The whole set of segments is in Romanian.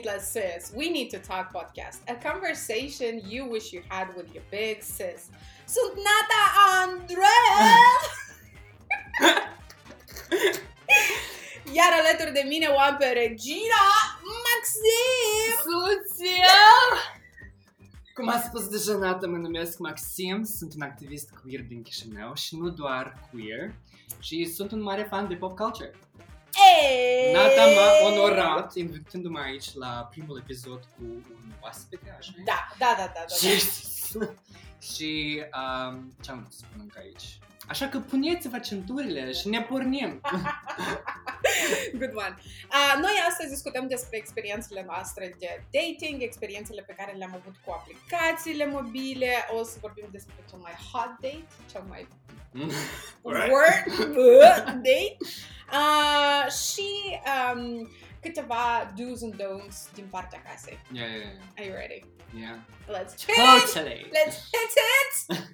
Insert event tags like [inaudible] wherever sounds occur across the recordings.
și bine ai venit la Sis. We Need to Talk podcast. A conversation you wish you had with your big sis. Sunt Nata Andrei! [laughs] Iar alături de mine o am pe Regina Maxim! Suția! Cum a spus deja Nata, mă numesc Maxim, sunt un activist queer din Chișinău și nu doar queer, ci sunt un mare fan de pop culture. Ei! Nata m-a onorat invitându-mă aici la primul episod cu un oaspete, așa e? Da, da, da, da, da. Și, [laughs] și um, ce am vrut să spun încă aici? Așa că puneți-vă centurile și ne pornim! [laughs] Good one. Uh, noi astăzi discutăm despre experiențele noastre de dating, experiențele pe care le-am avut cu aplicațiile mobile. O să vorbim despre cel mai hot date, cel mai [laughs] word date. Uh, și um, câteva do's and don'ts din partea casei. Yeah, yeah, yeah. Are you ready? yeah. Let's hit it! Totally! Let's hit it! [laughs]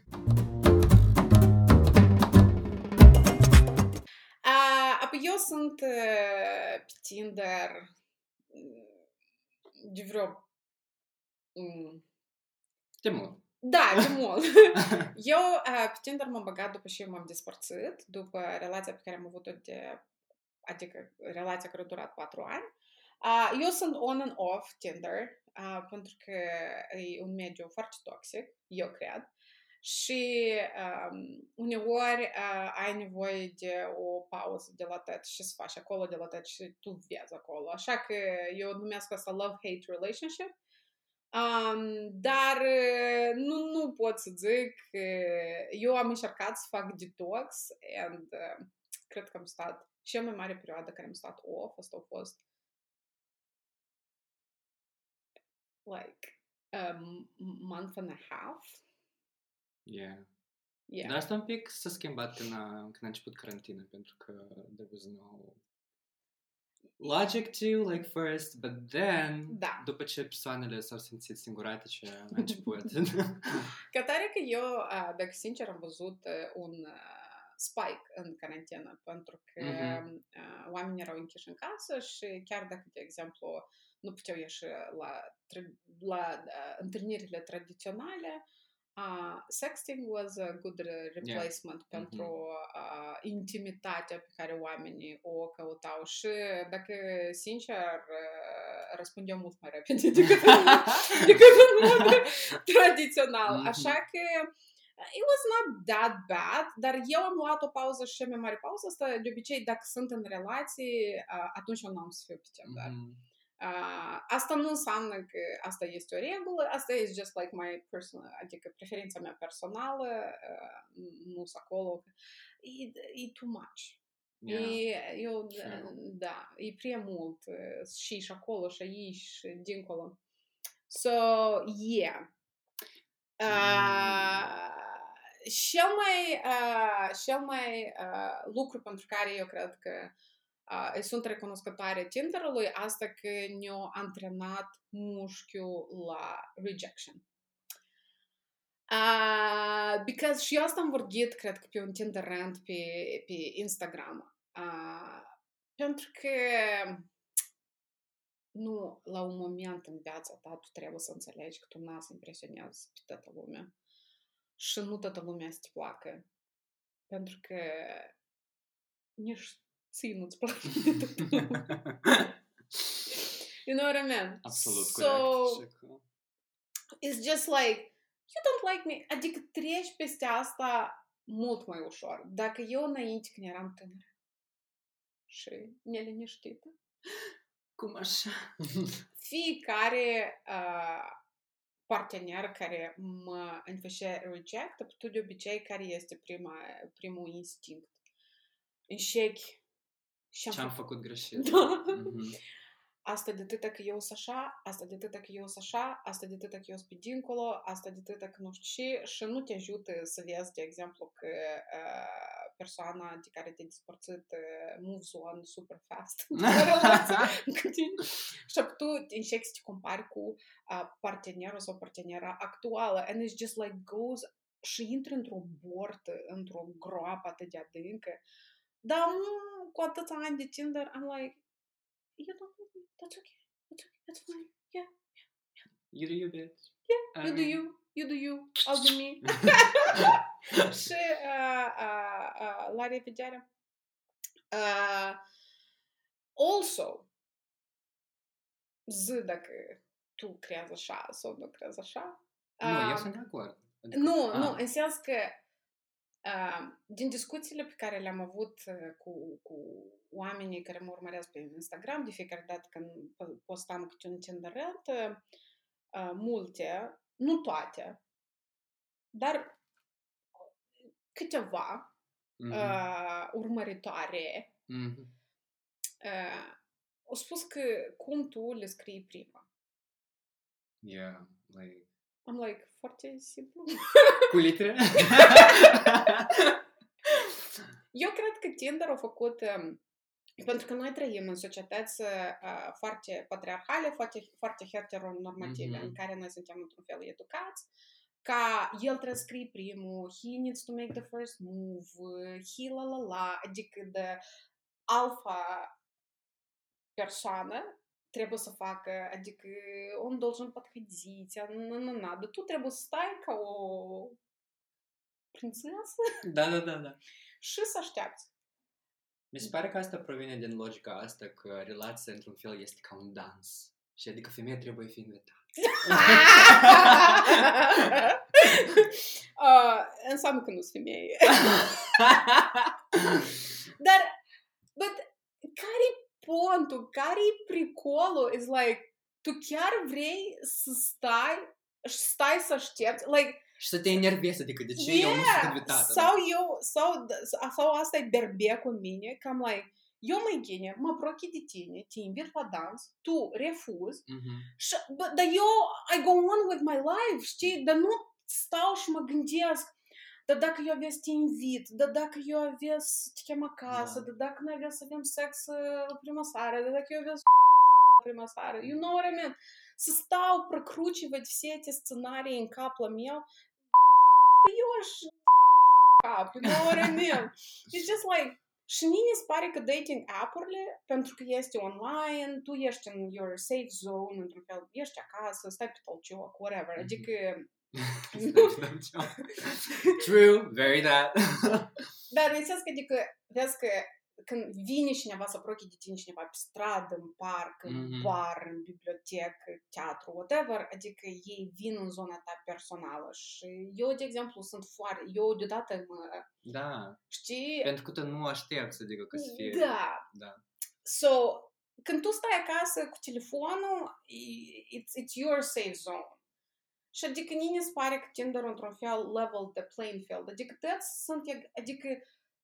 Uh, apoi eu sunt uh, pe Tinder mm, de vreo... mm, De mult. Da, de mult. Eu uh, pe Tinder m-am băgat după ce m-am despărțit, după relația pe care am avut-o de... Adică relația care a durat 4 ani. Uh, eu sunt on and off Tinder, uh, pentru că e un mediu foarte toxic, eu cred. Și um, uneori uh, ai nevoie de o pauză de la tot și să faci acolo de la tot și tu vezi acolo. Așa că eu numesc asta love-hate relationship. Um, dar uh, nu, nu pot să zic că eu am încercat să fac detox and uh, cred că am stat cea mai mare perioadă care am stat off, asta a fost like a m- month and a half. Yeah. Yeah. Dar asta un pic s-a schimbat când a, când a început carantina, pentru că there was no logic to, like, first, but then, Da. după ce persoanele s-au simțit singuratice, a [laughs] început. [laughs] Ca tare că eu, uh, dacă sincer, am văzut uh, un uh, spike în carantină, pentru că Mhm. uh, oamenii erau închiși în casă și chiar dacă, de exemplu, nu puteau ieși la, tra- la uh, întâlnirile tradiționale, uh, sexting was a good re- replacement pentru uh, intimitatea pe care oamenii o căutau și, dacă sincer, uh, răspundeau mult mai repede [laughs] decât în, decât în mod [laughs] tradițional. Mhm. Așa că uh, it was not that bad, dar eu am luat o pauză și cea mai mare pauză asta, de obicei, dacă sunt în relații, uh, atunci eu nu am să fiu pe Tinder. Mhm. Uh, asta nu înseamnă că asta este o regulă, asta e just like my personal, adică preferința mea personală, uh, nu sunt acolo. E, e too much. Yeah. E, eu, True. da, e prea mult uh, și și acolo și aici și dincolo. So, yeah. Uh, cel mai, uh, cel mai uh, lucru pentru care eu cred că uh, îi sunt recunoscătoare Tinderului, asta că ne-a antrenat mușchiul la rejection. Uh, because și eu asta am vorbit, cred că pe un Tinder rant pe, pe Instagram. Uh, pentru că nu, la un moment în viața ta tu trebuie să înțelegi că tu n-ai să impresionezi pe toată lumea. Și nu toată lumea să te placă. Pentru că nici ție nu-ți place de toată lumea. You know what I mean? Absolut so, corect. Și cu- it's just like, you don't like me. Adică treci peste asta mult mai ușor. Dacă eu înainte, când eram tânără și neliniștită, Cum așa? [laughs] fiecare uh, partener care mă îmi făcea reject, tu de obicei care este prima, primul instinct? Înșec. Și Ce am făcut greșit? Da. Mhm. Asta de atâta că eu sunt așa, asta de atâta că eu sunt așa, asta de atâta că eu sunt pe dincolo, asta de atâta că nu știu ce, și nu te ajută să vezi, de exemplu, că uh, persoana de care te-ai despărțit uh, moves on super fast [laughs] în relație cu tine. Și apoi tu încerci să te compari cu uh, partenerul sau partenera actuală and it's just like goes și intri într-o bortă, într-o groapă atât de adâncă. Dar nu, cu atâția ani de Tinder, I'm like, you don't, that's okay. That's okay, that's fine. Yeah. yeah, yeah. You do you, bitch. Yeah, you do you. You do you. [laughs] I'll do me. [laughs] Și uh, uh, uh, la revedere. Uh, also, zi dacă tu crezi așa sau nu crezi așa. Nu, eu Uh, sunt de acord. Adică- nu, Ah, nu, în sens că uh, din discuțiile pe care le-am avut uh, cu, cu oamenii care mă urmăresc pe Instagram, de fiecare dată când po- postam câte un Tinderent, uh, uh, multe, nu toate, dar câteva mhm, uh, urmăritoare mhm. uh, au spus că cum tu le scrii prima. Yeah, like... Am like, foarte simplu. [laughs] Cu litere? [laughs] Eu cred că Tinder a făcut, um, pentru că noi trăim în societăți uh, foarte patriarhale, foarte, foarte heteronormative, Mhm. în care noi suntem într-un fel educați, ca el trebuie să scrie primul, he needs to make the first move, uh, he la la la, adică de alfa persoană trebuie să facă, adică он должен подходить, на, на, на, dar tu trebuie să stai ca o prințesă da, da, da, da. [laughs] și să aștepți. Mi se pare că asta provine din logica asta că relația într-un fel este ca un dans. Și adică femeia trebuie fi invitată. uh, [laughs] înseamnă că nu sunt femeie. [laughs] Dar, but, care-i pontul? Care-i pricolul? Is like, tu chiar vrei să stai și stai să aștepți? Like, și să te enervezi, adică de ce eu nu sunt invitată? sau eu, sau, sau asta e berbecul în mine, că am like, eu mai gine, mă apropii de tine, te invit la dans, tu refuzi, Mhm. și, bă, dar eu, I go on with my life, știi? Dar nu stau și mă gândesc, dar dacă eu avea să te invit, dar dacă eu avea să te chem acasă, Da. dar dacă noi avea să avem sex uh, la prima seară, dar dacă eu avea să la prima seară, you know what I mean? Să stau, прокручивать все эти сценарии în cap la meu, eu aș cap, you know what I mean? It's just like, și mie îți pare că dating app-urile, pentru că este online, tu ești în your safe zone, într-un fel, ești acasă, stai pe tolcioc, whatever, Mhm. adică, True, very that. [laughs] dar în sens că, adică, vezi că când vine cineva să apropie de tine cineva pe stradă, în parc, în Mhm. bar, în bibliotecă, teatru, whatever, adică ei vin în zona ta personală și eu, de exemplu, sunt foarte, eu deodată mă, da, știi, pentru că tu nu aștepți, adică că să fie... Da. Da. So, când tu stai acasă cu telefonul, i- it's, it's your safe zone. Și adică mie îți pare că Tinder într-un fel level the playing field. Adică toți sunt, eg- adică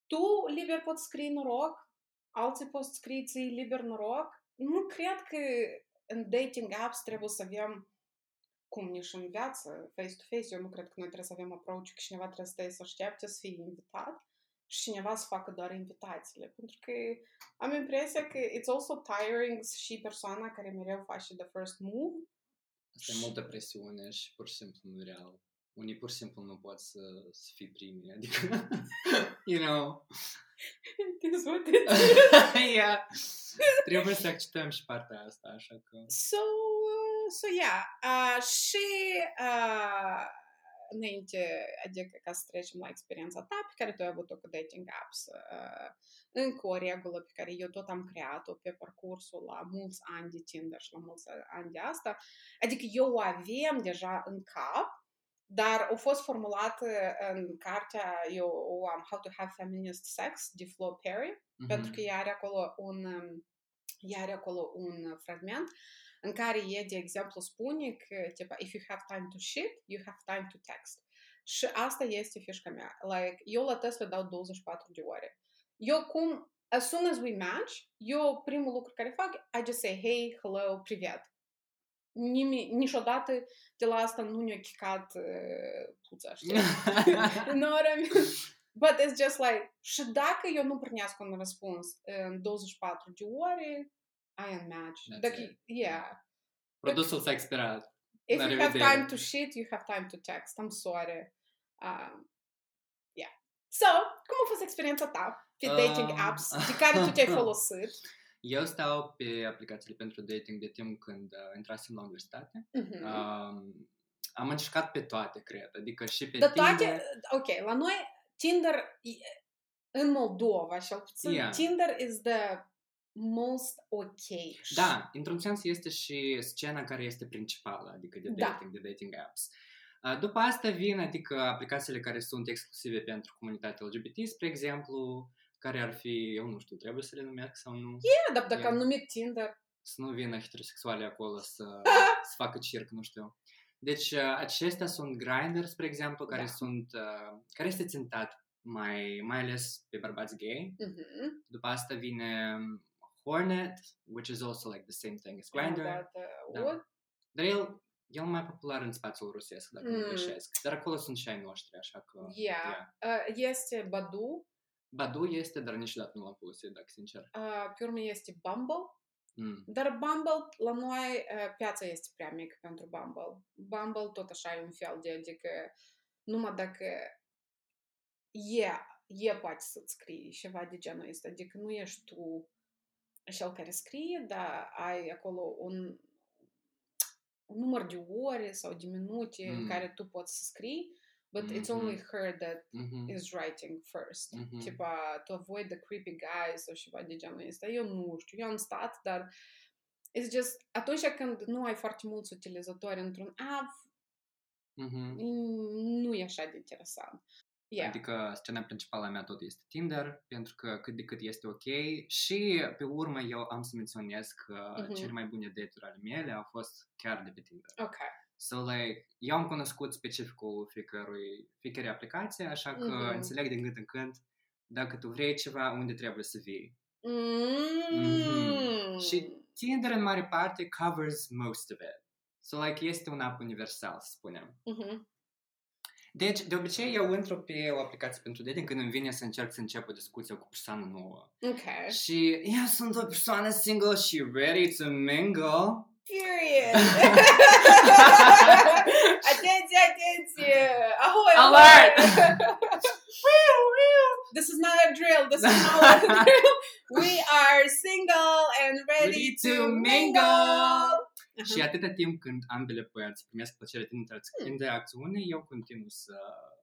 tu liber poți scrie noroc, alții pot scrie ție liber noroc. Nu cred că în dating apps trebuie să avem cum nici în viață, face-to-face, eu nu cred că noi trebuie să avem approach că cineva trebuie să stea să aștepte să fie invitat și cineva să facă doar invitațiile. Pentru că am impresia că it's also tiring și persoana care mereu face the first move. Asta e multă presiune și pur și simplu nu real. Unii pur și simplu nu pot să, să fie primii, adică, [laughs] you know, It is what it is. yeah. Trebuie să acceptăm și partea asta, așa că... So, uh, so yeah. Uh, și uh, înainte, adică ca să trecem la experiența ta pe care tu ai avut-o cu dating apps, uh, încă o regulă pe care eu tot am creat-o pe parcursul la mulți ani de Tinder și la mulți ani de asta, adică eu o avem deja în cap, dar a fost formulată în cartea, eu o am How to Have Feminist Sex, de Flo Perry, Mhm. pentru că ea are acolo un, um, ea are acolo un fragment în care e, de exemplu, spune că, tipa, if you have time to shit, you have time to text. Și asta este fișca mea. Like, eu la test le dau 24 de ore. Eu cum, as soon as we match, eu primul lucru care fac, I just say, hey, hello, privet. Nimi, niciodată de la asta nu ne-a chicat uh, puța, știi? you [laughs] know what I mean? But it's just like, și dacă eu nu primesc un răspuns în 24 de ore, I am match. That's Dacă, it. yeah. Produsul s-a expirat. If La you have revedere. time to shit, you have time to text. I'm sorry. Um, yeah. So, cum a fost experiența ta pe dating Um, apps de care tu te-ai [laughs] folosit? Eu stau pe aplicațiile pentru dating de timp când uh, intrasem la universitate. Mhm. Um, am încercat pe toate, cred. Adică și pe Dar Tinder. toate, ok, la noi Tinder, e- în Moldova, cel puțin, Yeah. Tinder is the most ok. Da, într-un sens este și scena care este principală, adică de Da. dating, de dating apps. Uh, După asta vin, adică aplicațiile care sunt exclusive pentru comunitatea LGBT, spre exemplu, care ar fi, eu nu știu, trebuie să le numesc sau nu? Yeah, dar dacă Yeah. am numit Tinder, Să nu vină heterosexuale acolo să, [laughs] să facă circ, nu știu. Deci uh, acestea sunt Grindr, spre exemplu, care Da. sunt, uh, care este țintat mai, mai ales pe bărbați gay. mhm. După asta vine um, Hornet, which is also like the same thing as Grindr. Oh, that, uh, Da. what? Dar el, el mai popular în spațiul rusesc, dacă nu Mm. greșesc. Dar acolo sunt și ai noștri, așa că... Yeah. yeah. Uh, este Badu, Badu este, dar niciodată nu l-am folosit, dacă sincer. uh, pe urmă este Bumble, Mm. dar Bumble, la noi, uh, piața este prea mică pentru Bumble. Bumble tot așa e un fel de, adică, numai dacă e, e poate să-ți scrie ceva de genul ăsta, adică nu ești tu cel care scrie, dar ai acolo un, un număr de ore sau de minute în Mm. care tu poți să scrii, but it's only Mhm. her that Mhm. is writing first. Mhm. Tipa, to avoid the creepy guys sau ceva de genul ăsta. Eu nu știu, eu am stat, dar it's just, atunci când nu ai foarte mulți utilizatori într-un app, Mhm. nu e așa de interesant. Yeah. Adică scena principală a mea tot este Tinder, pentru că cât de cât este ok și pe urmă eu am să menționez că Mhm. cele mai bune date-uri ale mele au fost chiar de pe Tinder. Ok. So, like, eu am cunoscut specificul fiecărui, fiecare aplicație, așa că Mhm. înțeleg din când în când dacă tu vrei ceva, unde trebuie să vii. Mm. Și Tinder, în mare parte, covers most of it. So, like, este un app universal, să spunem. Mhm. Deci, de obicei, eu intru pe o aplicație pentru dating când îmi vine să încerc să încep o discuție cu o persoană nouă. Ok. Și eu sunt o persoană single și ready to mingle. Period. [laughs] atenție, atenție! Ahoy, Alert! [laughs] This is not a drill. This is not a [laughs] drill. We are single and ready, Ready to to mingle. Și atâta timp când ambele părți primesc plăcere din interac- Hmm. interacțiune, eu continuu să,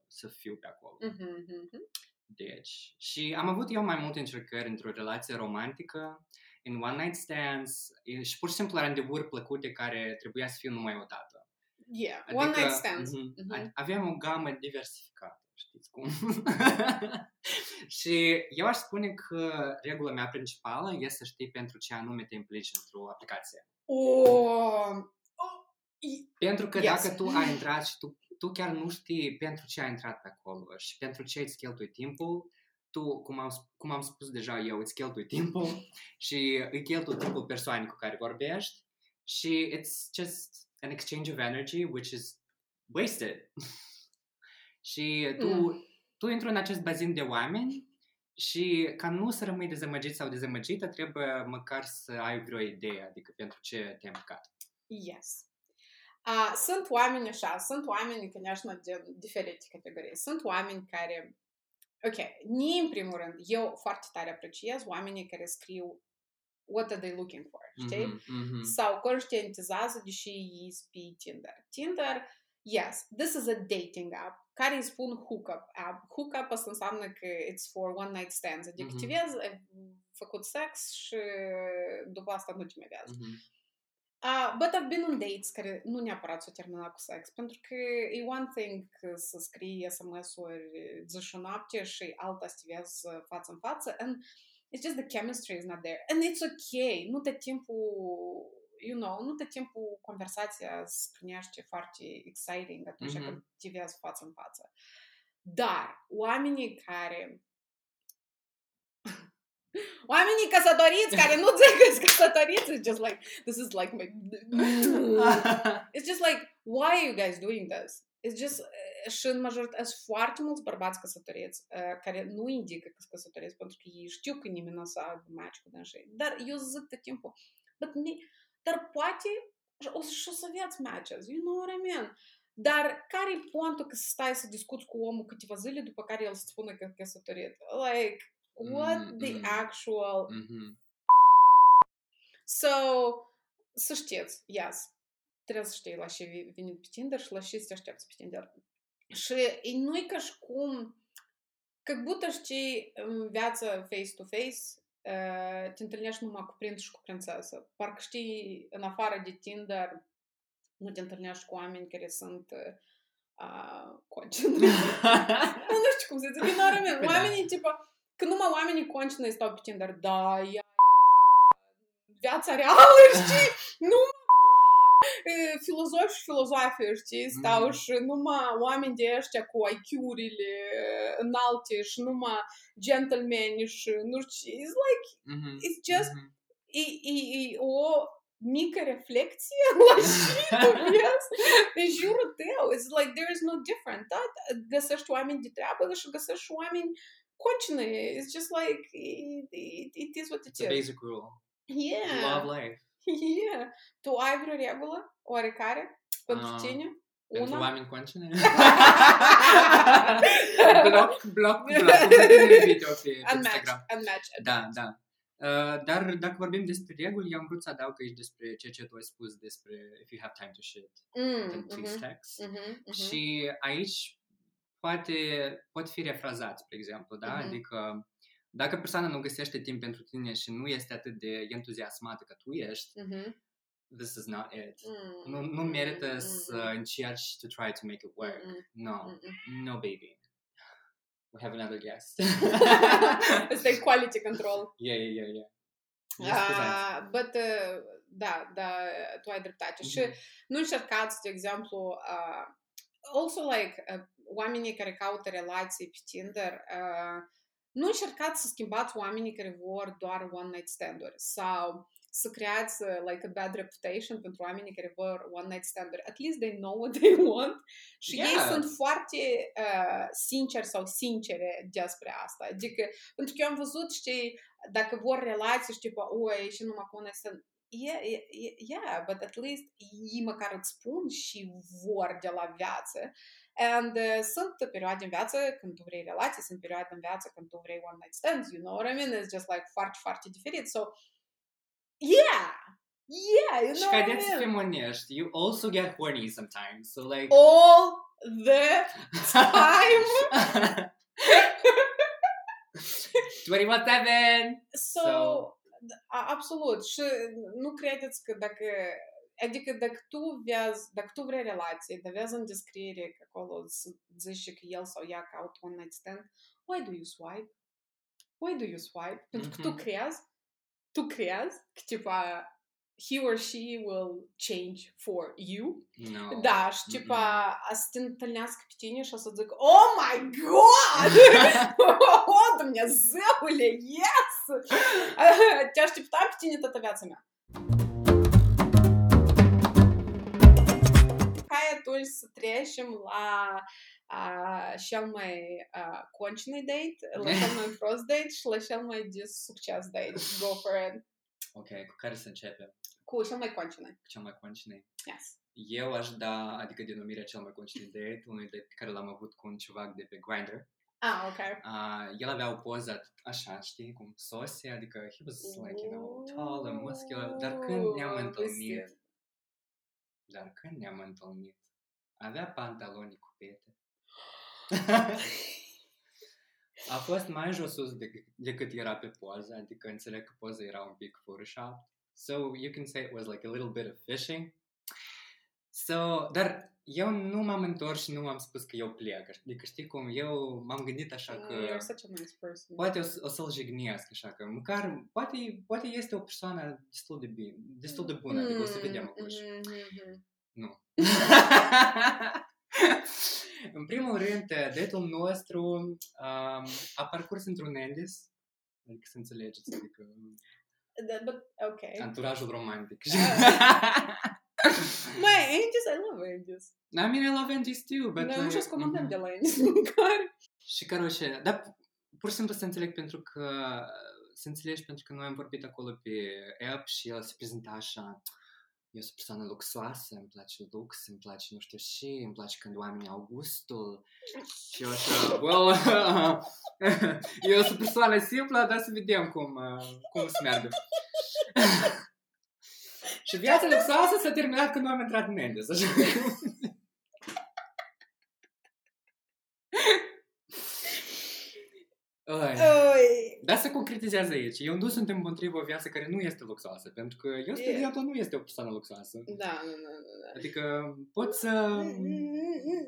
să fiu pe acolo. Mhm, mhm. Deci, și am avut eu mai multe încercări într-o relație romantică, în one night stands e- și pur și simplu randevouri plăcute care trebuia să fie numai o dată. Yeah, one night stands. mhm, Mhm. a- aveam o gamă diversificată, știți cum? [laughs] și eu aș spune că regula mea principală este să știi pentru ce anume te implici într-o aplicație. Oh, oh, i- Pentru că Yes. dacă tu ai intrat și tu, tu chiar nu știi pentru ce ai intrat pe acolo și pentru ce îți cheltui timpul, tu, cum am, sp- cum am spus deja eu, îți cheltui timpul [laughs] și îi cheltui timpul persoanei cu care vorbești și it's just an exchange of energy which is wasted. și tu, Mm. tu intri în acest bazin de oameni și ca nu să rămâi dezamăgit sau dezamăgită, trebuie măcar să ai vreo idee, adică pentru ce te-ai împucat. Yes. Uh, sunt oameni așa, sunt oameni, конечно, de diferite categorii. Sunt oameni care, ok, ni în primul rând, eu foarte tare apreciez oamenii care scriu what are they looking for, știi? Mhm, mhm. Sau conștientizează de ce ei sunt pe Tinder. Tinder, yes, this is a dating app care îi spun hookup app. Hookup asta înseamnă că it's for one night stands, adică Mhm. te vezi, ai făcut sex și după asta nu te mai vezi. Mhm. Uh, but I've been on dates care nu neapărat s-au terminat cu sex, pentru că e one thing să scrii SMS-uri zi și noapte și alta să te vezi uh, față în față and it's just the chemistry is not there. And it's okay. Nu tot timpul, you know, nu tot timpul conversația se primește foarte exciting atunci Mhm. când te vezi față în față. Dar oamenii care Oamenii căsătoriți care nu zic că sunt căsătoriți, it's just like, this is like my... [laughs] It's just like, why are you guys doing this? It's just, uh, și în majoritate, sunt foarte mulți bărbați căsătoriți uh, care nu indică că sunt căsătoriți pentru că ei știu că nimeni nu o să aibă match cu dânsii. Dar eu zic tot timpul, but me, dar poate o să, și o să aveți matches, you know what I mean? Dar care-i pontul că să stai să discuți cu omul câteva zile după care el să spună că e căsătorit? Like, what the Mm, mm. actual Mhm. So, să știți, yes, trebuie să știi la ce vi- vine pe Tinder și la ce te aștepți pe Tinder. Și e nu-i ca și cum, как будто știi în viață face-to-face, uh, te întâlnești numai cu prinț și cu prințesă. Parcă știi, în afară de Tinder, nu te întâlnești cu oameni care sunt uh, concini. nu știu cum să zic, din ora mea. Oamenii, tipo, că numai oamenii concini stau pe Tinder, da, ia viața reală, știi? Nu filozofi și filozofie, știi, stau Mhm. și numai oameni de ăștia cu IQ-urile înalte și numai gentlemani și nu știu, it's like, Mhm, it's just, mhm. e, e, e o mică reflexie la și tu în jurul tău. It's like there is no different. Da, găsești oameni de treabă și găsești oameni concine. It's just like, it, it, it is what it It's a is. basic rule. Yeah. Love life. Yeah. Tu ai vreo regulă oarecare pentru Ah, tine? Pentru Una? oameni concine? [laughs] bloc, bloc, bloc. Cum tine video pe, pe Unmatch, Instagram. unmatch. Da, da. Uh, dar dacă vorbim despre reguli, eu am vrut să adaug aici despre ceea ce tu ai spus despre if you have time to shit, Mm, then please mhm, text. mhm, mhm. Și aici poate, poate fi refrazat, spre exemplu, da? Mhm. Adică dacă persoana nu găsește timp pentru tine și nu este atât de entuziasmată ca tu ești, Mhm. This is not it. Mm, Nu, nu merită mm, să mm, încerci to try to make it work. mm, No, mm, mm. no baby. We have another guest. [laughs] It's e [laughs] quality control. yeah, yeah, yeah, yeah. Uh, but, uh, da, da, tu ai dreptate. Și Mhm. nu încercați, de exemplu, uh, also like uh, oamenii care caută relații pe Tinder, uh, nu încercați să schimbați oamenii care vor doar one night stand-uri sau să creați uh, like a bad reputation pentru oamenii care vor one night stand-uri. At least they know what they [laughs] want și Yeah. ei sunt foarte uh, sinceri sau sincere despre asta. Adică, pentru că eu am văzut, știi, dacă vor relații, știi, pe, ui, și numai cu one night stand, Yeah, yeah, yeah, yeah, but at least ei măcar îți spun și vor de la viață. And uh, sunt perioade în viață când tu vrei relații, sunt perioade în viață când tu vrei one night stands, you know what I mean? It's just like foarte, foarte diferit. So, yeah, yeah, you know what I mean? You also get horny sometimes. So like... All the [laughs] time. [laughs] 21 So, So- a- absolut. Și nu credeți că dacă Adică dacă tu vezi, dacă tu vrei relație, dar vezi în descriere că acolo să zici că el sau ea caut one night stand, why do you swipe? Why do you swipe? Pentru că tu crezi, tu crezi că tipa he or she will change for you. No. Da, și Mm-mm. tipa a să te întâlnească pe tine și o să zic, oh my god! oh, Dumnezeule, yes! Te așteptam pe tine toată viața mea. Hai atunci să trecem la a, cel mai a, concină date, la [laughs] cel mai prost date și la cel mai de succes date. Go for it. Ok, cu care să începem? Cu cel mai concină. Cu cel mai concine. Yes. Eu aș da, adică denumirea cel mai concine date, unui date pe care l-am avut cu un ciuvac de pe Grindr. Ah, ok. Uh, el avea o poză așa, știi, cum sosie, adică he was like, you know, tall and muscular, dar când ne-am Ooh, întâlnit, listen. dar când ne-am întâlnit, avea pantaloni cu pete. [laughs] A fost mai jos sus de, decât era pe poză, adică înțeleg că poza era un pic Photoshop. So you can say it was like a little bit of fishing. So, dar eu nu m-am întors și nu am spus că eu plec. Adică știi cum, eu m-am gândit așa că... Mm, You're such a nice person. Poate o, să- o să-l jignesc, așa că măcar, poate, poate este o persoană destul de, bine, destul de bună, adică o să vedem Mm, acuși. Mhm, mhm. Nu. [laughs] În primul rând, date-ul nostru um, a parcurs într-un Endes, adică să înțelegeți, adică Da, But, ok. anturajul romantic. Mai, Angels, I love Angels. I mean, I love Endes too, but... Noi nu like, și comandăm mhm. de la Angels [laughs] măcar. Și, caroce, dar pur și simplu să înțeleg pentru că să înțelegi pentru că noi am vorbit acolo pe app și el se prezenta așa eu sunt o persoană luxoasă, îmi place lux, îmi place nu știu și, îmi place când oamenii au gustul și eu așa, well, [laughs] eu sunt o persoană simplă, dar să vedem cum, uh, cum se meargă. [laughs] Și viața luxoasă s-a terminat când nu am intrat în Mendes. Așa că... [laughs] Oi. Oi. Dar se concretizează aici. Eu nu sunt împotriva o viață care nu este luxoasă, pentru că eu, spre E. exemplu, nu este o persoană luxoasă. Da, nu, nu, nu, da. Adică pot să...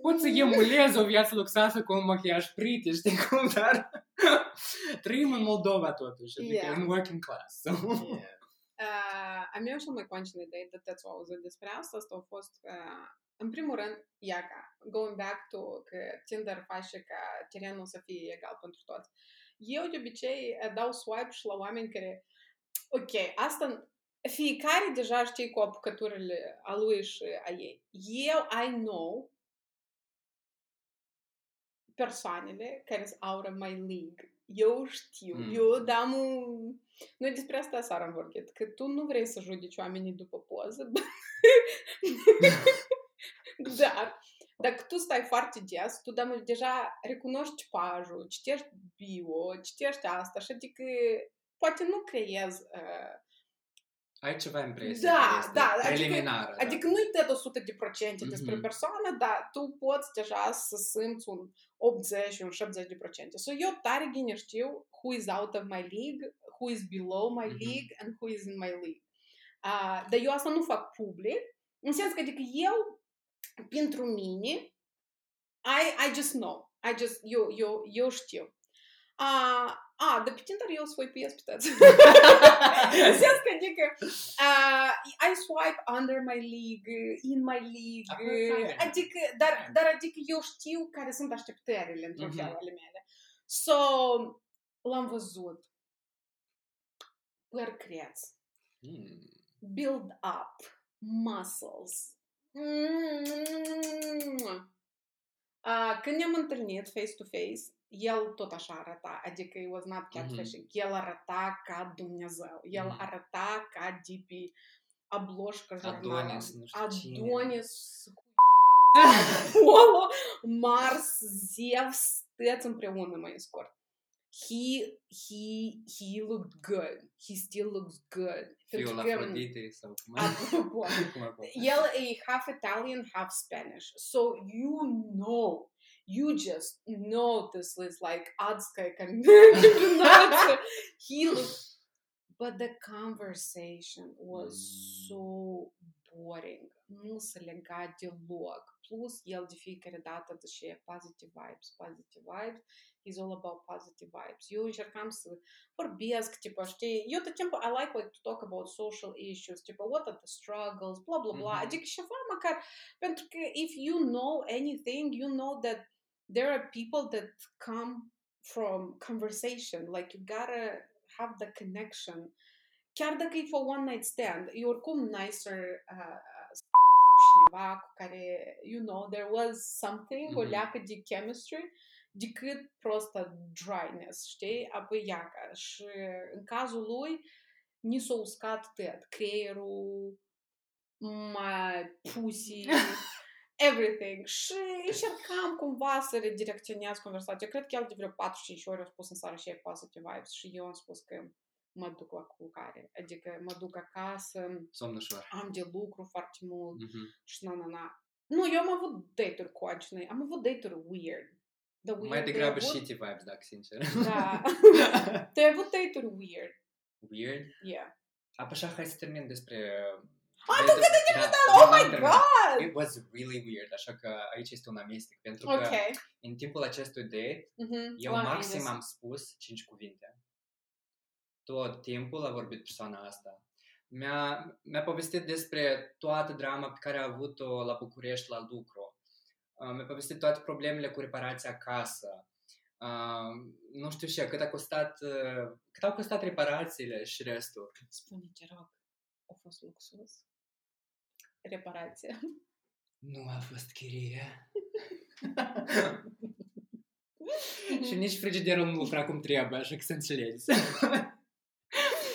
Pot să emulez o viață luxoasă cu un machiaj pretty, știi cum, [laughs] dar trăim în Moldova totuși, adică Yeah. în working class. So. Yeah. Uh, a meu cel mai concină idee de te-ați auzit despre asta, asta a fost că, în primul rând, iaca, going back to că Tinder face ca terenul să fie egal pentru toți. Eu, de obicei, eh, dau swipe și la oameni care, ok, asta, fiecare deja știe cu apucăturile a lui și a ei. Eu, I know persoanele care sunt out of my league. Eu știu, Mm. mm. eu dam un... Noi despre asta seara am vorbit, că tu nu vrei să judeci oamenii după poză, [laughs] dar [laughs] dacă tu stai foarte des, tu da, deja recunoști tipajul, citești bio, citești asta și adică poate nu creezi uh, Ai ceva impresie Da, care este da, adică- preliminară. da. Adică nu-i tot 100 de procente despre Mhm. persoană, dar tu poți deja să simți un 80, un 70 de procente. So eu tare bine știu who is out of my league, who is below my Mhm. league and who is in my league. Uh, dar eu asta nu fac public, în sens că adică eu, pentru mine, I, I just know. I just, eu, eu, eu știu. Uh, a, de pe Tinder eu swipe-uiesc pe toți. În [laughs] sens că, adică, uh, I swipe under my league, in my league, Acolo e fain. adică, dar, dar adică eu știu care sunt așteptările într-un Mhm. fel ale mele. So, l-am văzut. Păr creț. Mm. Build up. Muscles. Mm. Uh, când ne-am întâlnit face-to-face, el tot așa arăta, adică it was not catfishing. El arăta ca Dumnezeu. El Mhm. arăta ca DP обложка журнала. Adonis, nu știu cine. Adonis, Apollo, Mars, Zeus, toți împreună mai scurt. He, he, he looked good. He still looks good. Pentru că- Afrodite sau cum Apropo, cum acolo. el e half Italian, half Spanish. So you know, you just know this is like adskaya combination. [laughs] he looked, but the conversation was Mm. so boring. Nu se lega deloc. Plus, el de fiecare dată zice positive vibes, positive vibes. He's all about positive vibes. Eu încercam să vorbesc, tipo, știi, eu tot timpul I like like to talk about social issues, tipo, what are the struggles, bla bla bla, Mhm. adică ceva măcar, pentru că if you know anything, you know that there are people that come from conversation, like you gotta have the connection. Chiar dacă e for one night stand, e oricum nicer uh, cineva cu care, you know, there was something, o Mhm. leacă de chemistry, decât prostă dryness, știi? Apoi iaca. Și în cazul lui, ni s-a uscat tot. Creierul, mai pussy, [laughs] everything. Și încercam cumva să redirecționez conversația. Cred că el de vreo 4-5 ori a spus în seara și e positive vibes și eu am spus că mă duc la culcare. Adică mă duc acasă, Somn ușor. am de lucru foarte mult Mhm. și na, na, na. Nu, eu am avut date-uri concine, am avut date-uri weird. The weird Mai de degrabă avut- shitty vibes, dacă sincer. Da. [laughs] Tu ai avut date-uri weird. Weird. Yeah. Apă așa, hai să termin despre... Ah, tu gata de terminat! Oh my god! It was really weird, așa că aici este un amestec, pentru că Ok. în timpul acestui date, Mhm. eu La maxim Andes. am spus cinci cuvinte. Tot timpul a vorbit persoana asta. Mi-a, mi-a povestit despre toată drama pe care a avut-o la București la lucru. Uh, mi-a povestit toate problemele cu reparația acasă. Uh, nu știu și cât a costat, uh, cât au costat reparațiile și restul. Spune, te rog, a fost luxus? Reparație. Nu a fost chirie. [laughs] și nici frigiderul nu lucra cum trebuie, așa că să înțelegi. [laughs]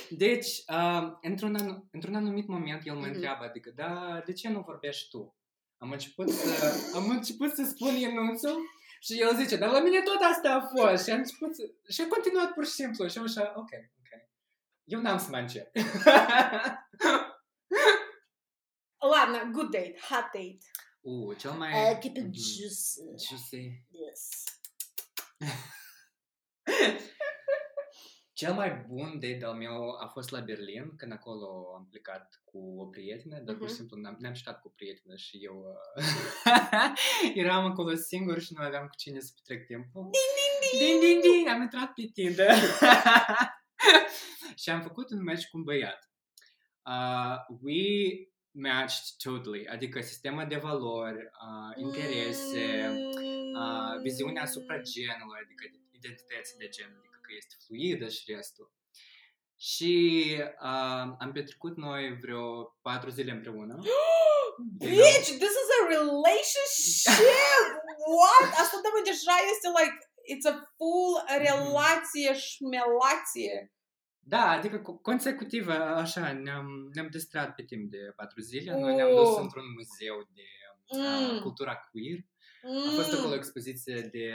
deci, uh, într-un, an, într-un anumit moment, el mă Mhm. întreabă, adică, da, de ce nu vorbești tu? Am început să, am început să spun enunțul și el zice, dar la mine tot asta a fost. Și a început să, și a continuat pur și simplu. Și am așa, ok, ok. Eu n-am să mai încep. [laughs] Ладно, good date, hot date. Uh, cel mai... Uh, keep it Mhm. juicy. Juicy. Yes. [laughs] Cel mai bun date al meu a fost la Berlin, când acolo am plecat cu o prietenă, dar pur și Mhm. simplu ne-am, ne-am citat cu o prietenă și eu uh, [laughs] eram acolo singur și nu aveam cu cine să petrec timpul. Din, din, din! din, din! Am intrat pe Tinder [laughs] și am făcut un match cu un băiat. Uh, we matched totally, adică sistema de valori, uh, interese, uh, viziunea asupra genului, adică identității de gen, adică că este fluidă și restul. Și uh, am petrecut noi vreo patru zile împreună. [gasps] Bitch, this is a relationship! [laughs] What? Asta da deja este like, it's a full relație șmelație. Da, adică co- consecutiv, așa, ne-am, ne-am distrat pe timp de patru zile. Noi ne-am dus Oh. într-un muzeu de uh, Mm. cultura queer. Mm. A fost acolo o expoziție de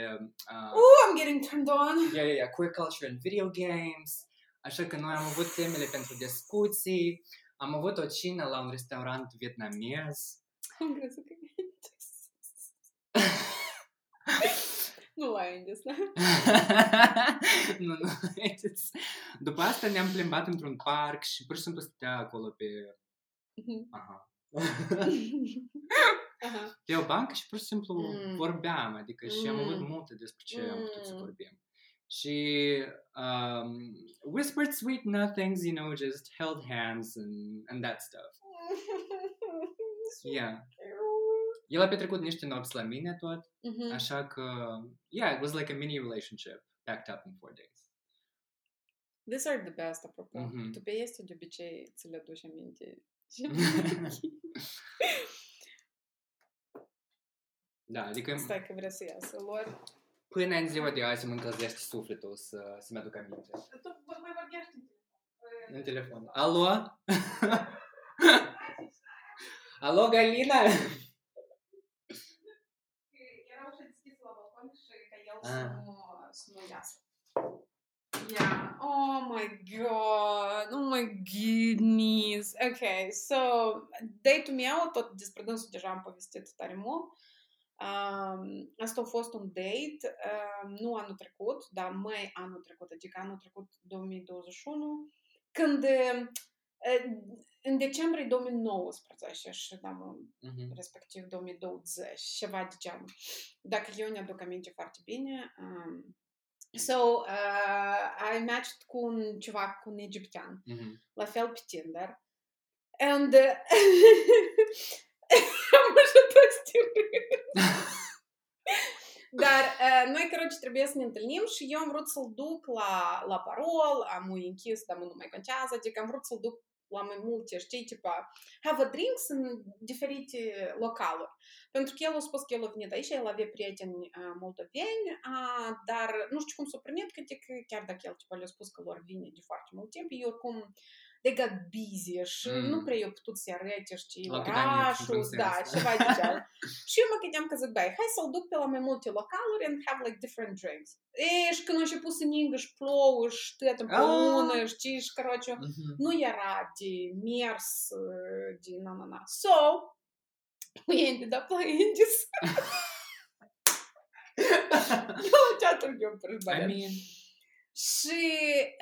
uh, Ooh, I'm getting turned on. yeah, yeah, yeah, queer culture and video games. Așa că noi am avut temele pentru discuții. Am avut o cină la un restaurant vietnamez. Am crezut că Nu la Indies, da? nu, nu, haideți. După asta ne-am plimbat într-un parc și pur și simplu stătea acolo pe... Mhm. Aha. Aha. pe o bancă și pur și simplu Mm. vorbeam, adică și am avut Mm. multe despre ce am putut să Mm. vorbim. Și um, whispered sweet nothings, you know, just held hands and, and that stuff. Yeah. El a petrecut niște nopți la mine tot, Mhm. așa că, yeah, it was like a mini relationship packed up in four days. These are the best, apropo. Mhm. Tu pe este de obicei ți le aduci aminte. Da, adică [laughs] Stai că vrea să iasă lor. până în ziua de azi mă încălzește sufletul să, să-mi aduc aminte. Tu mai vorbești În telefon. Alo? [laughs] Alo, Galina? Era ușa deschisă la balcon și ca el Ah. să nu, să nu iasă. Yeah. Oh my god. Oh my goodness. Ok, so date-ul meu, tot despre dânsul deja am povestit tare mult. Um, asta a fost un date, um, nu anul trecut, dar mai anul trecut, adică anul trecut 2021, când uh, în decembrie 2019 și da, mă, Mhm. respectiv 2020, ceva de genul. Dacă eu ne aduc aminte foarte bine. Um, so, uh, I matched cu un ceva, cu un egiptean, Mhm. la fel pe Tinder. And uh, [laughs] am ajutat Dar uh, noi, короче, trebuie să ne întâlnim și eu am vrut să-l duc la, la parol, am o închis, dar nu mai contează, adică am vrut să-l duc la mai multe, știi, tipa, have a drinks în diferite localuri. Pentru că el a spus că el a venit aici, el avea prieteni uh, moldoveni, uh, dar nu știu cum s-a primit, că adică, chiar dacă el tipa, le-a spus că lor vine de foarte mult timp, eu oricum they got busy și Mm. nu prea eu putut să arăte, știi, L-au chidat în orașul, într-un da, sens. ceva de genul. Și eu mă gândeam că zic, bai, hai să-l duc pe la mai multe localuri and have like different drinks. E, și când a început să ningă și plouă și tăt împreună, știi, și короче, Mhm. nu era de mers, de na, na, na. So, we ended up la Indies. [laughs] Eu cea târziu I pe mean, Și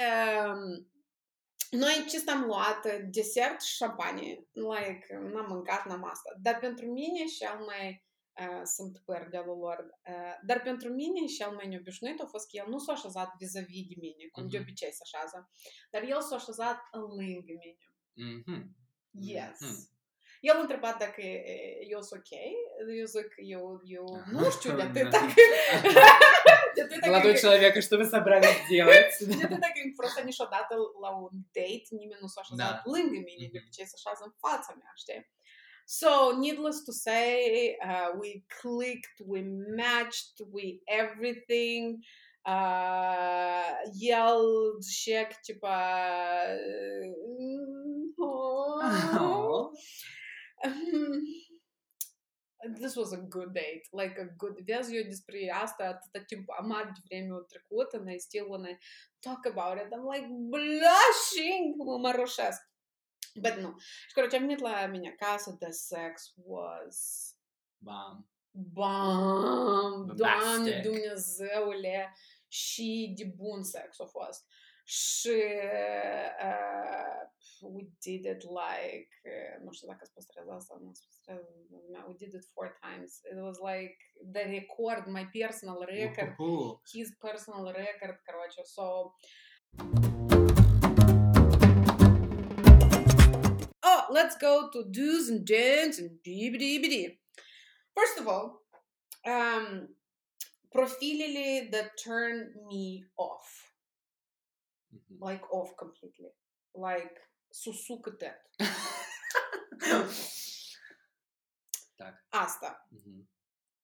um, noi ce am luat? Desert și șampanie. Like, n-am mâncat, n-am asta. Dar pentru mine cel mai uh, sunt păr de lor. Uh, dar pentru mine cel mai neobișnuit a fost că el nu s-a așezat vis-a-vis de mine, cum de Mhm. obicei se așează, dar el s-a așezat lângă mine. mhm. Yes. Mhm. El a întrebat dacă e, eu sunt ok. Eu zic, eu, eu nu știu de atât. [laughs] Молодой человек, и что вы собрались делать? Atât dacă просто niciodată la un date nimeni nu s-a așezat Da. lângă mine, de Mhm. obicei se așează în fața mea, știi? So, needless to say, uh, we clicked, we matched, we everything. Uh, el că, tipa... uh, Oh. this was a good date, like a good, vezi eu despre asta atâta timp amar de vreme o trecut and I still wanna talk about it. I'm like blushing, mă măroșesc. But no, Și corect, am venit la mine acasă, the sex was... Bam. Bam! Doamne Dumnezeule! Și de bun sex a fost. Și uh, we did it like, uh, nu știu dacă îți păstrez asta, nu îți păstrez, we did it four times. It was like the record, my personal record, Uhuhu. his personal record, короче, so... Oh, let's go to do's and don'ts and dee First of all, um, profilele that turn me off, mm-hmm. like off completely. Like susucă tent. Asta. Mm-hmm.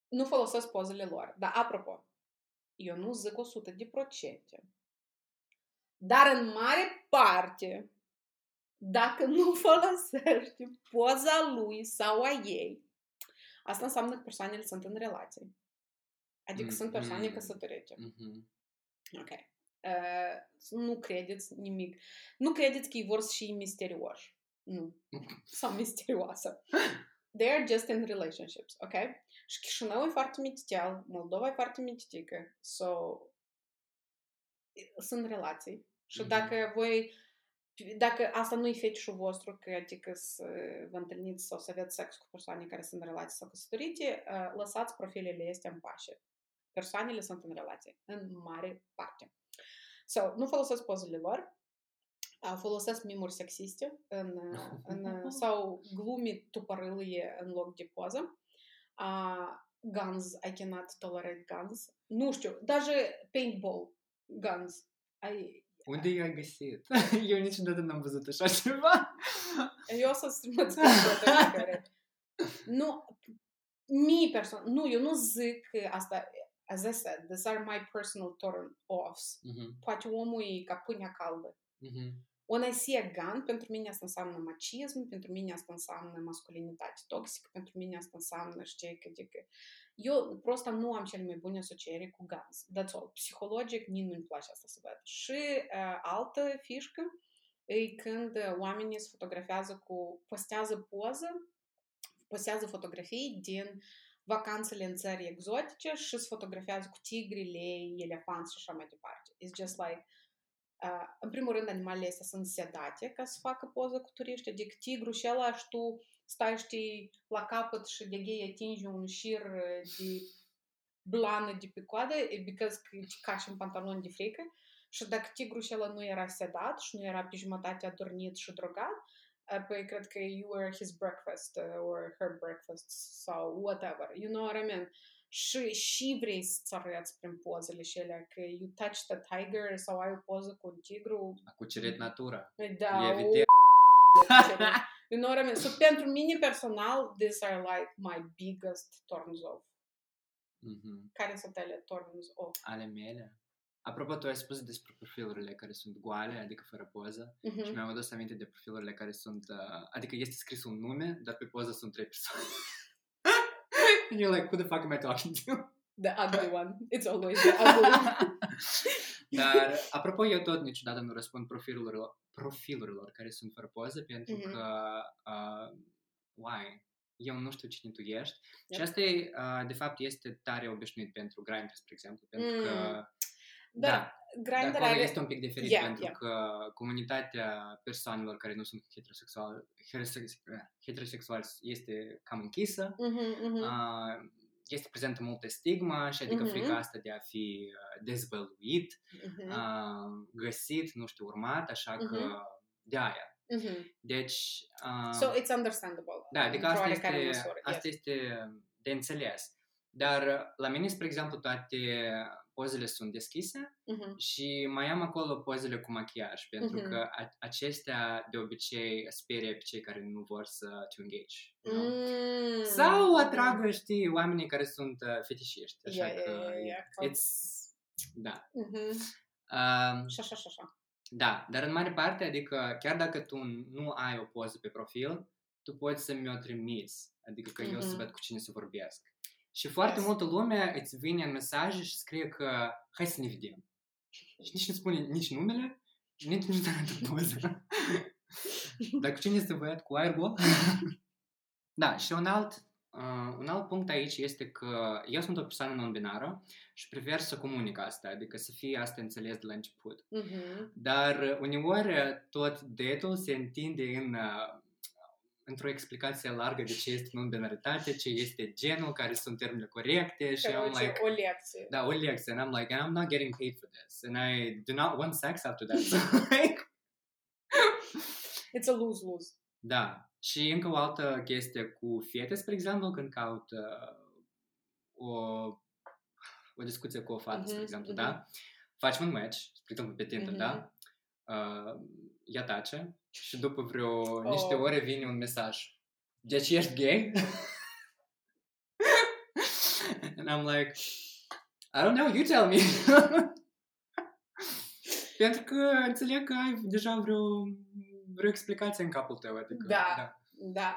Nu folosesc pozele lor. Dar, apropo, eu nu zic 100 de procente. Dar în mare parte, dacă nu folosești poza lui sau a ei, asta înseamnă că persoanele sunt în relație. Adică mm-hmm. sunt persoane căsătorite. Mm-hmm. Ok. Uh, nu credeți nimic. Nu credeți că ei vor să și misterioși. Nu. Sau misterioasă. They are just in relationships, ok? Și Chișinău e foarte mititel, Moldova e foarte mititică. So, sunt relații. Și Mhm. dacă voi dacă asta nu e fetișul vostru, că adică să vă întâlniți sau să aveți sex cu persoane care sunt în relații sau căsătorite, uh, lăsați profilele astea în pașe. Persoanele sunt în relație, în mare parte. So, nu folosesc pozele lor, uh, folosesc mimuri sexiste în, uh, în, uh, sau glume tupărâlie în loc de poză. Uh, guns, I cannot tolerate guns. Nu știu, даже paintball guns. I, Unde i-ai găsit? Eu niciodată n-am văzut așa ceva. Eu o să streamăți pe care... Nu, mie personal, nu, eu nu zic că asta, as I said, these are my personal turn-offs. Mhm. Poate omul e ca pâinea caldă. Mhm. When I see a gun, pentru mine asta înseamnă macism, pentru mine asta înseamnă masculinitate toxică, pentru mine asta înseamnă, știi, că adică... Eu prosta nu am cele mai bune asociere cu guns. That's all. Psihologic, nici nu-mi place asta să văd. Și uh, altă fișcă e când uh, oamenii se fotografiază cu... postează poză, postează fotografii din vacanțele în țări exotice și se fotografiază cu tigri, lei, elefanți și așa mai departe. It's just like Uh, în primul rând, animalele astea sunt sedate ca să facă poză cu turiști, adică tigru și ăla și tu stai, știi, la capăt și de ghei atingi un șir de blană de pe coadă, e because că te cași în pantaloni de frică și dacă tigru și ăla nu era sedat și nu era pe jumătate adormit și drogat, apoi cred că you were his breakfast uh, or her breakfast sau whatever, you know what I mean? și, și vrei să-ți arăți prin pozele și alea, că you touch the tiger sau ai o poză cu un tigru, A cucerit natura. da, E o evident. [laughs] You know what I mean? So, pentru mine personal, these are like my biggest turns off. Mhm. Care sunt ele turns off? Ale mele. Apropo, tu ai spus despre profilurile care sunt goale, adică fără poză, și Mhm. mi-am adus aminte de profilurile care sunt, uh, adică este scris un nume, dar pe poză sunt trei persoane. And [laughs] you're like, who the fuck am I talking to? The ugly one. It's always the ugly one. [laughs] Dar, apropo, eu tot niciodată nu răspund profilurilor, profilurilor care sunt fără poză, pentru Mhm. că, uh, why? Eu nu știu cine tu ești. Yep. Și asta, e, uh, de fapt, este tare obișnuit pentru Grindr, spre exemplu, pentru Mm. că, Da, da, Grindr Dar acolo are... este un pic diferit Yeah, pentru yeah. că comunitatea persoanelor care nu sunt heterosexuale, heterosex- heterosexuali este cam închisă. Mhm, mhm. Uh, este prezentă multă stigma și adică Mhm. frica asta de a fi uh, dezvăluit, Mhm, uh, găsit, nu știu, urmat, așa că Mhm. de aia. mhm. Deci, uh, So it's understandable. da, adică într-o asta oarecare este, măsură, asta yes. este de înțeles. Dar uh, la mine, spre exemplu, toate pozele sunt deschise Mhm. și mai am acolo pozele cu machiaj, pentru Mhm. că a- acestea de obicei sperie pe cei care nu vor să te engage. you know? Mm. Sau atragă, știi, oamenii care sunt uh, fetișiști. Așa Yeah, că, yeah, yeah, yeah. it's, da. Mhm. Um, Și așa, și așa. da, dar în mare parte, adică chiar dacă tu nu ai o poză pe profil, tu poți să mi-o trimiți, adică că eu să Mhm. văd cu cine să vorbesc. Și foarte Yes. multă lume îți vine în mesaje și scrie că hai să ne vedem. Și nici nu spune nici numele, și nici nu arată [laughs] poză. Dar cu cine este băiat? Cu aerul? [laughs] da, și un alt, uh, un alt punct aici este că eu sunt o persoană non-binară și prefer să comunic asta, adică să fie asta înțeles de la început. Mhm. Dar uneori tot datul se întinde în uh, într-o explicație largă de ce este non-binaritate, ce este genul, care sunt termenile corecte și am like... o lecție. Da, o lecție. And I'm like, and I'm not getting paid for this. And I do not want sex after that. So, [laughs] like... It's a lose-lose. Da. Și încă o altă chestie cu fete, spre exemplu, când caut uh, o, o discuție cu o fată, mm-hmm, spre mhm, exemplu, mm-hmm. da? Faci un match, spre exemplu, pe Tinder, mm-hmm. da? Mhm. Uh, ea tace, și după vreo niște Oh. ore vine un mesaj. Deci ești gay? [laughs] And I'm like, I don't know, you tell me. [laughs] Pentru că înțeleg că ai deja vreo, vreo explicație în capul tău. Adică, Da. Da,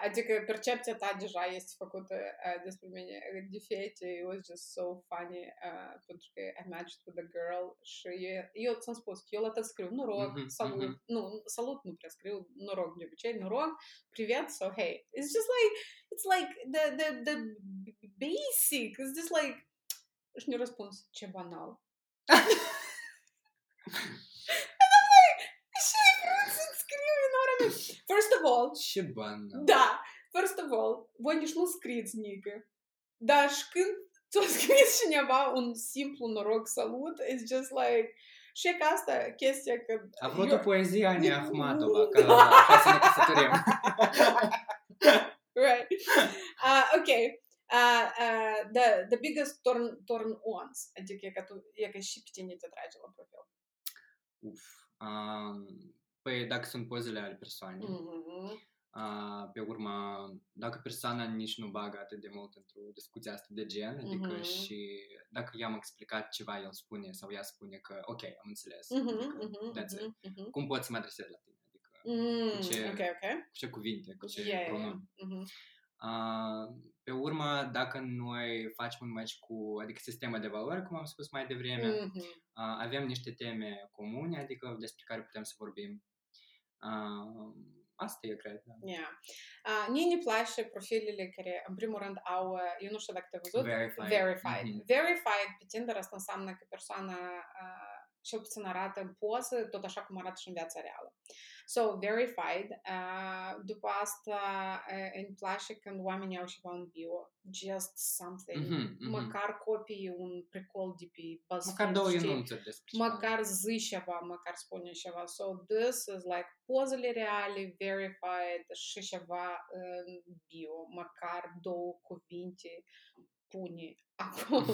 adică percepția ta deja este făcută uh, despre mine de fete. It was just so funny uh, pentru că I matched with a girl și eu, eu ți-am spus că eu la tot scriu noroc, Mhm, salut. mhm. Nu, salut nu prea scriu, noroc de obicei, noroc, privet, so hey. It's just like, it's like the, the, the basic. It's just like, și ne răspuns, ce banal. Și vreau să-ți scriu în ora mea. First of all, Ce ban. da, first of all, voi nici nu scrieți nică. Dar și când ți-o scris cineva un simplu noroc salut, it's just like... Și e ca asta chestia că... A vrut eu- o poezie a Ania Ahmatova ca, ca să ne căsătorim. right. Uh, ok. Uh, uh, the, the biggest turn, turn ons. Adică e că, tu, e că și pe tine te trage la profil. Uf. Um, păi dacă sunt pozele ale persoanei, Mm-hmm. Uh, pe urmă, dacă persoana nici nu bagă atât de mult într-o discuție asta de gen, adică Mhm. și dacă i-am explicat ceva, el spune sau ea spune că ok, am înțeles, Mm-hmm, adică, mm-hmm, that's it. mm-hmm. cum pot să mă adresez la tine, adică Mm, ce- ok, ok. cu ce cuvinte, cu ce Yeah, yeah, yeah. pronume. Mhm. Uh, pe urmă, dacă noi facem un match cu, adică sistemul de valori, cum am spus mai devreme, Mhm. uh, avem niște teme comune, adică despre care putem să vorbim. Uh, asta e, cred. Da. Yeah. Uh, mie ne place profilele care, în primul rând, au, uh, eu nu știu dacă te-ai văzut, Verified. verified. Mhm. Verified pe Tinder asta înseamnă că persoana uh, cel puțin arată în poză, tot așa cum arată și în viața reală. So, verified. Uh, după asta uh, îmi place când oamenii au ceva în bio. Just something. Mhm, mhm. Măcar copii un precol de pe BuzzFeed, Măcar două știi? enunțuri despre ceva. măcar zi ceva, măcar spune ceva. So this is like pozele reale, verified și ceva în bio, măcar două cuvinte pune acolo.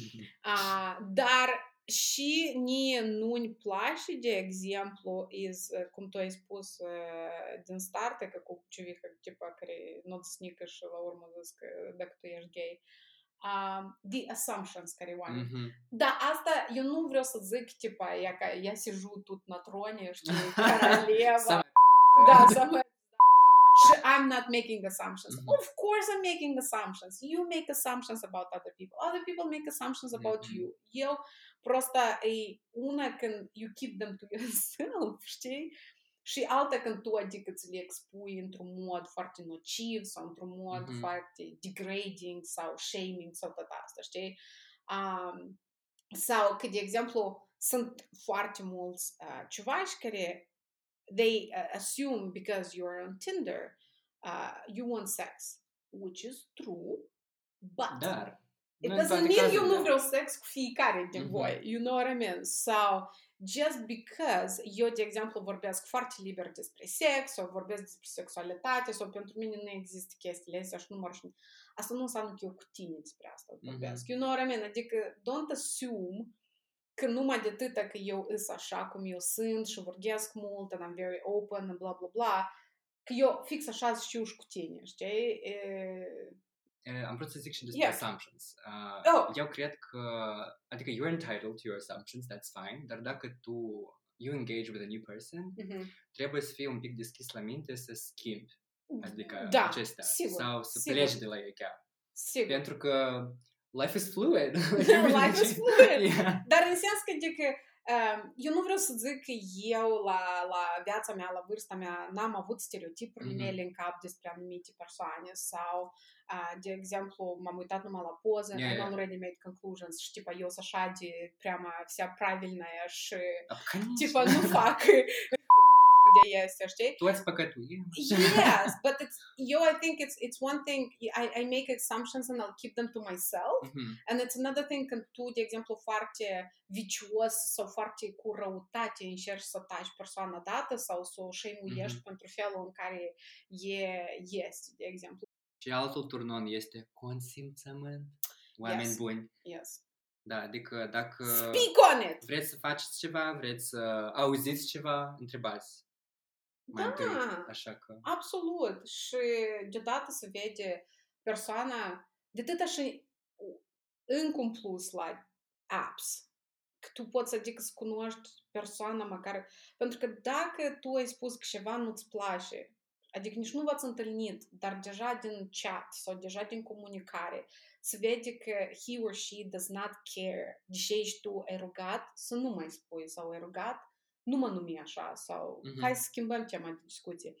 [laughs] uh, dar și mie nu-mi place, de exemplu, is, uh, cum tu ai spus uh, din start, că cu ciuvică, tipa, care nu snică și la urmă zic că dacă tu ești gay, uh, the assumptions care oamenii Mhm. da, asta eu nu vreau să zic, tipa, я, ca, я сижу тут на троне, știi, королева. Самая да, самая Și I'm not making assumptions. Mhm. Of course I'm making assumptions. You make assumptions about other people. Other people make assumptions about Mhm. you. Eu просто e una când you keep them to yourself, [laughs] știi? Și alta când tu adică ți le expui într-un mod foarte nociv sau într-un mod Mhm. foarte degrading sau shaming sau tot asta, știi? Um, sau că, de exemplu, sunt foarte mulți uh, ciuvași care they uh, assume because you're on Tinder, uh, you want sex, which is true, but Dar, it nu în doesn't toate mean eu cazurile. nu vreau sex cu fiecare din Mhm. voi, you know what I mean? Sau just because eu, de exemplu, vorbesc foarte liber despre sex sau vorbesc despre sexualitate sau pentru mine nu există chestiile astea și nu mă și asta nu înseamnă că eu cu tine despre asta vorbesc. You know what I mean? Adică don't assume că numai de atâta că eu îs așa cum eu sunt și vorbesc mult and I'm very open and bla bla bla, că eu fix așa știu și cu tine, știi? E, Eh, Am vrut să zic și despre Yes. assumptions. Uh, Oh. Eu cred că, adică you're entitled to your assumptions, that's fine, dar dacă tu you engage with a new person, mhm. trebuie să fii un pic deschis la minte să schimbi, adică da, acestea, sigur, sau să sigur. pleci de la ei chiar. sigur. Pentru că life is fluid. [laughs] Life is [laughs] fluid. yeah. Dar în sens că, adică, Um, eu nu vreau să zic că eu la, la viața mea, la vârsta mea, n-am avut stereotipurile Mhm. mele în cap despre anumite persoane sau, uh, de exemplu, m-am uitat numai la poză, Yeah, and yeah. already made conclusions și tipa eu sunt așa de прямо вся правильная și А, Конечно. tipa nu fac de este, știi? Toți păcătuim. yes, [laughs] but it's you. I think it's it's one thing. I, I make assumptions and I'll keep them to myself, Mhm. and it's another thing când tu, de exemplu, foarte vicios sau foarte cu răutate încerci să taci persoana dată sau să o șeimuiești Mhm. pentru felul în care e este, de exemplu. Și altul turnon este consimțământ. Oameni Yes. buni. Yes. Da, adică dacă Speak on it! vreți să faceți ceva, vreți să auziți ceva, întrebați. Mai întâi, Da. așa că... Absolut. Și deodată se vede persoana, de atâta și încă un plus la apps. Că tu poți, adică, să cunoști persoana măcar... Pentru că dacă tu ai spus că ceva nu-ți place, adică nici nu v-ați întâlnit, dar deja din chat sau deja din comunicare, se vede că he or she does not care de ce ești tu ai rugat să nu mai spui sau ai rugat nu mă numi așa sau Mhm. hai să schimbăm tema de discuție.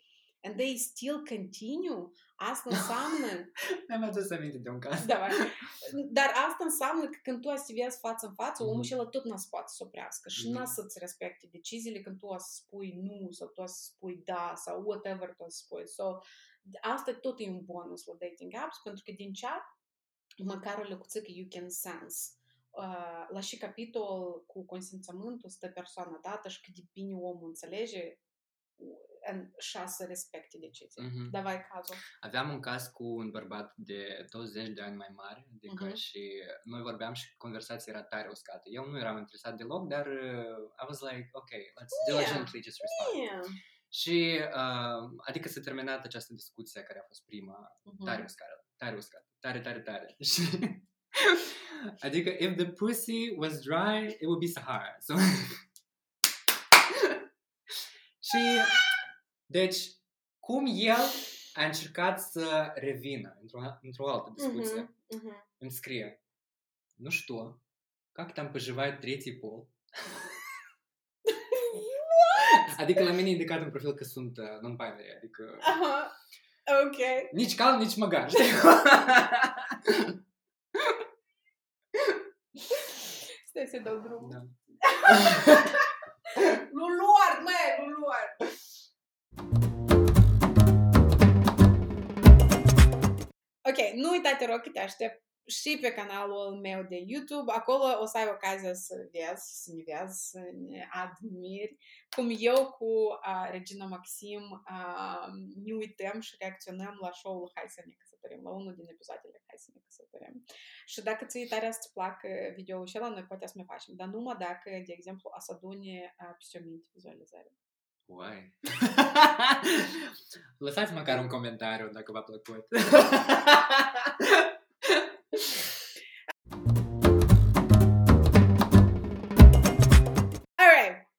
And they still continue. Asta înseamnă [laughs] Mi-am adus aminte de un caz. da, [laughs] dar asta înseamnă că când tu activezi față în față, omul Mhm. și tot n-a să poate să oprească și Mhm. n-a să-ți respecte deciziile când tu o să spui nu sau tu o să spui da sau whatever tu o să spui. So, asta tot e un bonus la dating apps pentru că din chat măcar o lăcuțică you can sense. Uh, la și capitol cu consimțământul stă persoana dată și cât de bine omul înțelege and, și a să respecte decizia. Mhm. Davai cazul. Aveam un caz cu un bărbat de 20 de ani mai mare, adică Mhm. și noi vorbeam și conversația era tare uscată. Eu nu eram interesat deloc, dar uh, I was like, ok, let's Yeah. diligently just respond. Yeah. Și, uh, adică s-a terminat această discuție care a fost prima, Mhm. tare uscată, tare uscată, tare, tare, tare. Și, [laughs] adică, if the pussy was dry, it would be Sahara. So, [laughs] și, deci, cum el a încercat să revină într-o, într-o altă discuție, Мгм, мгм. îmi scrie, nu știu, как там поживает третий пол? Adică la mine e indicat în profil că sunt uh, non-binary, adică Ага. Ok. nici cal, nici măgar, știi? [laughs] Stai să dau drumul. da. [laughs] Luluard, mă, Luluard. Ok, nu uita, te rog, că te aștept și pe canalul meu de YouTube. Acolo o să ai ocazia să vezi, să ne vezi, să ne admiri cum eu cu uh, Regina Maxim uh, ne uităm și reacționăm la show-ul Hai să ne căsătorim, la unul din episoadele Hai să ne căsătorim. Și dacă ți-e tare să-ți placă video-ul ăla, noi poate să mai facem, dar numai dacă, de exemplu, o să adune uh, peste o minte vizualizare. Uai. Lăsați măcar un comentariu dacă v-a plăcut. Alright.